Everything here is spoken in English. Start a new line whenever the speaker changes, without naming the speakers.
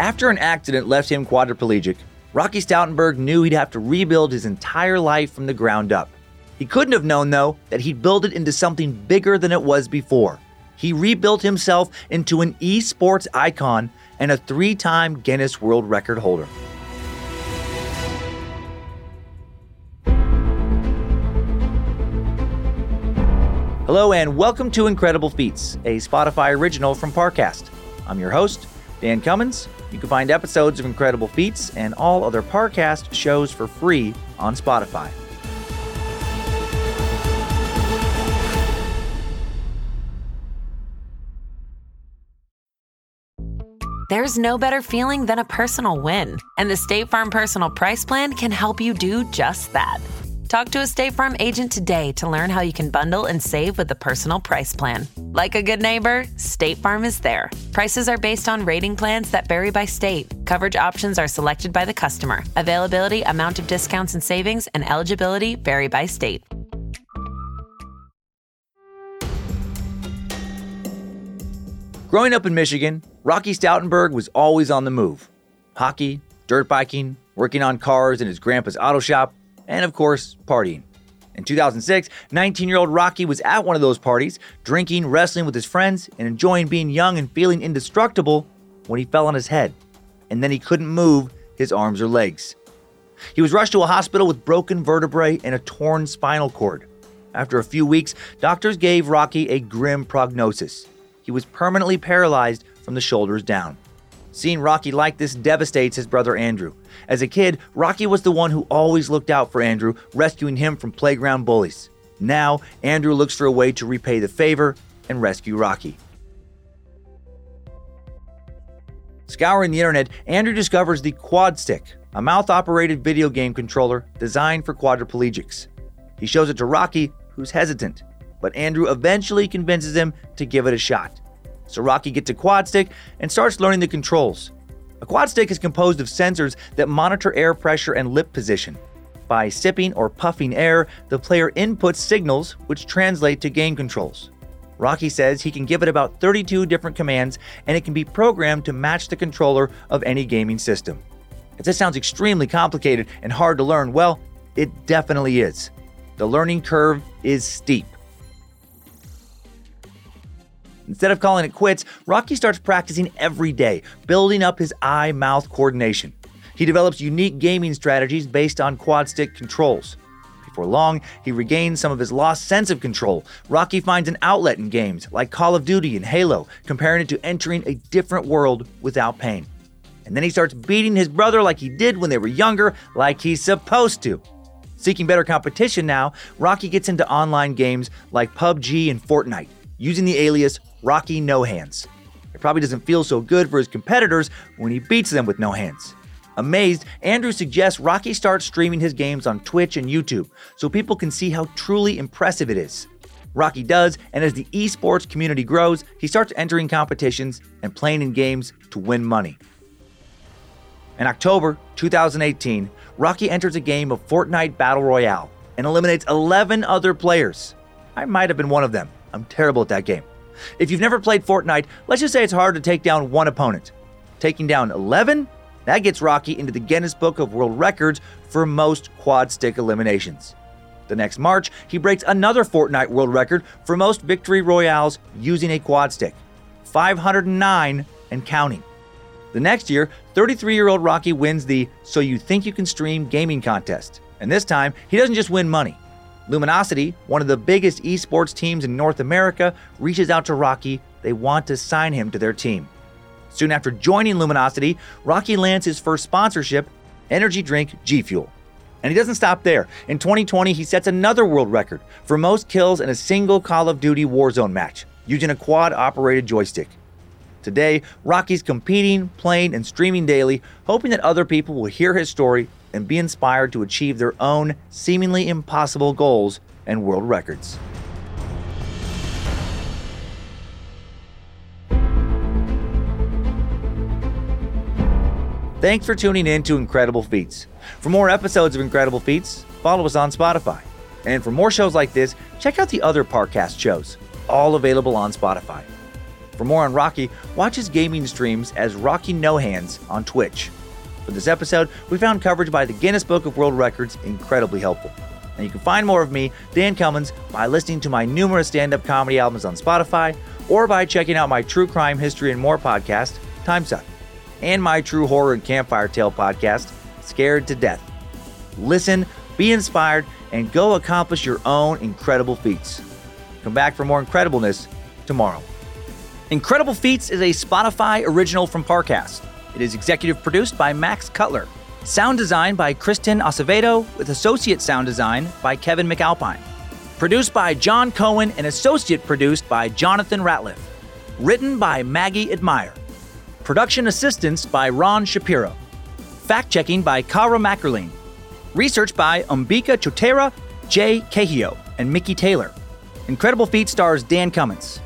After an accident left him quadriplegic, Rocky Stoutenburgh knew he'd have to rebuild his entire life from the ground up. He couldn't have known, though, that he'd build it into something bigger than it was before. He rebuilt himself into an esports icon and a three time Guinness World Record holder. Hello, and welcome to Incredible Feats, a Spotify original from Parcast. I'm your host, Dan Cummins. You can find episodes of Incredible Feats and all other Parcast shows for free on Spotify.
There's no better feeling than a personal win, and the State Farm Personal Price Plan can help you do just that. Talk to a State Farm agent today to learn how you can bundle and save with the Personal Price Plan. Like a good neighbor, State Farm is there. Prices are based on rating plans that vary by state. Coverage options are selected by the customer. Availability, amount of discounts and savings, and eligibility vary by state.
Growing up in Michigan, Rocky Stoutenburgh was always on the move. Hockey, dirt biking, working on cars in his grandpa's auto shop, and of course, partying. In 2006, 19 year old Rocky was at one of those parties, drinking, wrestling with his friends, and enjoying being young and feeling indestructible when he fell on his head. And then he couldn't move his arms or legs. He was rushed to a hospital with broken vertebrae and a torn spinal cord. After a few weeks, doctors gave Rocky a grim prognosis. He was permanently paralyzed from the shoulders down. Seeing Rocky like this devastates his brother Andrew. As a kid, Rocky was the one who always looked out for Andrew, rescuing him from playground bullies. Now, Andrew looks for a way to repay the favor and rescue Rocky. Scouring the internet, Andrew discovers the Quad Stick, a mouth operated video game controller designed for quadriplegics. He shows it to Rocky, who's hesitant, but Andrew eventually convinces him to give it a shot. So Rocky gets a quad stick and starts learning the controls. A quad stick is composed of sensors that monitor air pressure and lip position. By sipping or puffing air, the player inputs signals which translate to game controls. Rocky says he can give it about 32 different commands and it can be programmed to match the controller of any gaming system. If this sounds extremely complicated and hard to learn, well, it definitely is. The learning curve is steep. Instead of calling it quits, Rocky starts practicing every day, building up his eye mouth coordination. He develops unique gaming strategies based on quad stick controls. Before long, he regains some of his lost sense of control. Rocky finds an outlet in games like Call of Duty and Halo, comparing it to entering a different world without pain. And then he starts beating his brother like he did when they were younger, like he's supposed to. Seeking better competition now, Rocky gets into online games like PUBG and Fortnite, using the alias Rocky No Hands. It probably doesn't feel so good for his competitors when he beats them with no hands. Amazed, Andrew suggests Rocky start streaming his games on Twitch and YouTube so people can see how truly impressive it is. Rocky does, and as the esports community grows, he starts entering competitions and playing in games to win money. In October 2018, Rocky enters a game of Fortnite Battle Royale and eliminates 11 other players. I might have been one of them. I'm terrible at that game. If you've never played Fortnite, let's just say it's hard to take down one opponent. Taking down 11? That gets Rocky into the Guinness Book of World Records for most quad stick eliminations. The next March, he breaks another Fortnite world record for most victory royales using a quad stick 509 and counting. The next year, 33 year old Rocky wins the So You Think You Can Stream gaming contest. And this time, he doesn't just win money, Luminosity, one of the biggest esports teams in North America, reaches out to Rocky. They want to sign him to their team. Soon after joining Luminosity, Rocky lands his first sponsorship, energy drink G Fuel. And he doesn't stop there. In 2020, he sets another world record for most kills in a single Call of Duty Warzone match using a quad operated joystick. Today, Rocky's competing, playing, and streaming daily, hoping that other people will hear his story and be inspired to achieve their own seemingly impossible goals and world records. Thanks for tuning in to Incredible Feats. For more episodes of Incredible Feats, follow us on Spotify. And for more shows like this, check out the other Parcast shows, all available on Spotify. For more on Rocky, watch his gaming streams as Rocky No Hands on Twitch. For this episode, we found coverage by the Guinness Book of World Records incredibly helpful. And you can find more of me, Dan Cummins, by listening to my numerous stand up comedy albums on Spotify or by checking out my true crime history and more podcast, Time Suck, and my true horror and campfire tale podcast, Scared to Death. Listen, be inspired, and go accomplish your own incredible feats. Come back for more incredibleness tomorrow. Incredible Feats is a Spotify original from Parcast. It is executive produced by Max Cutler. Sound design by Kristen Acevedo, with associate sound design by Kevin McAlpine. Produced by John Cohen and associate produced by Jonathan Ratliff. Written by Maggie Admire. Production assistance by Ron Shapiro. Fact checking by Kara Mackerline. Research by Umbika Chotera, Jay Cahio, and Mickey Taylor. Incredible Feat stars Dan Cummins.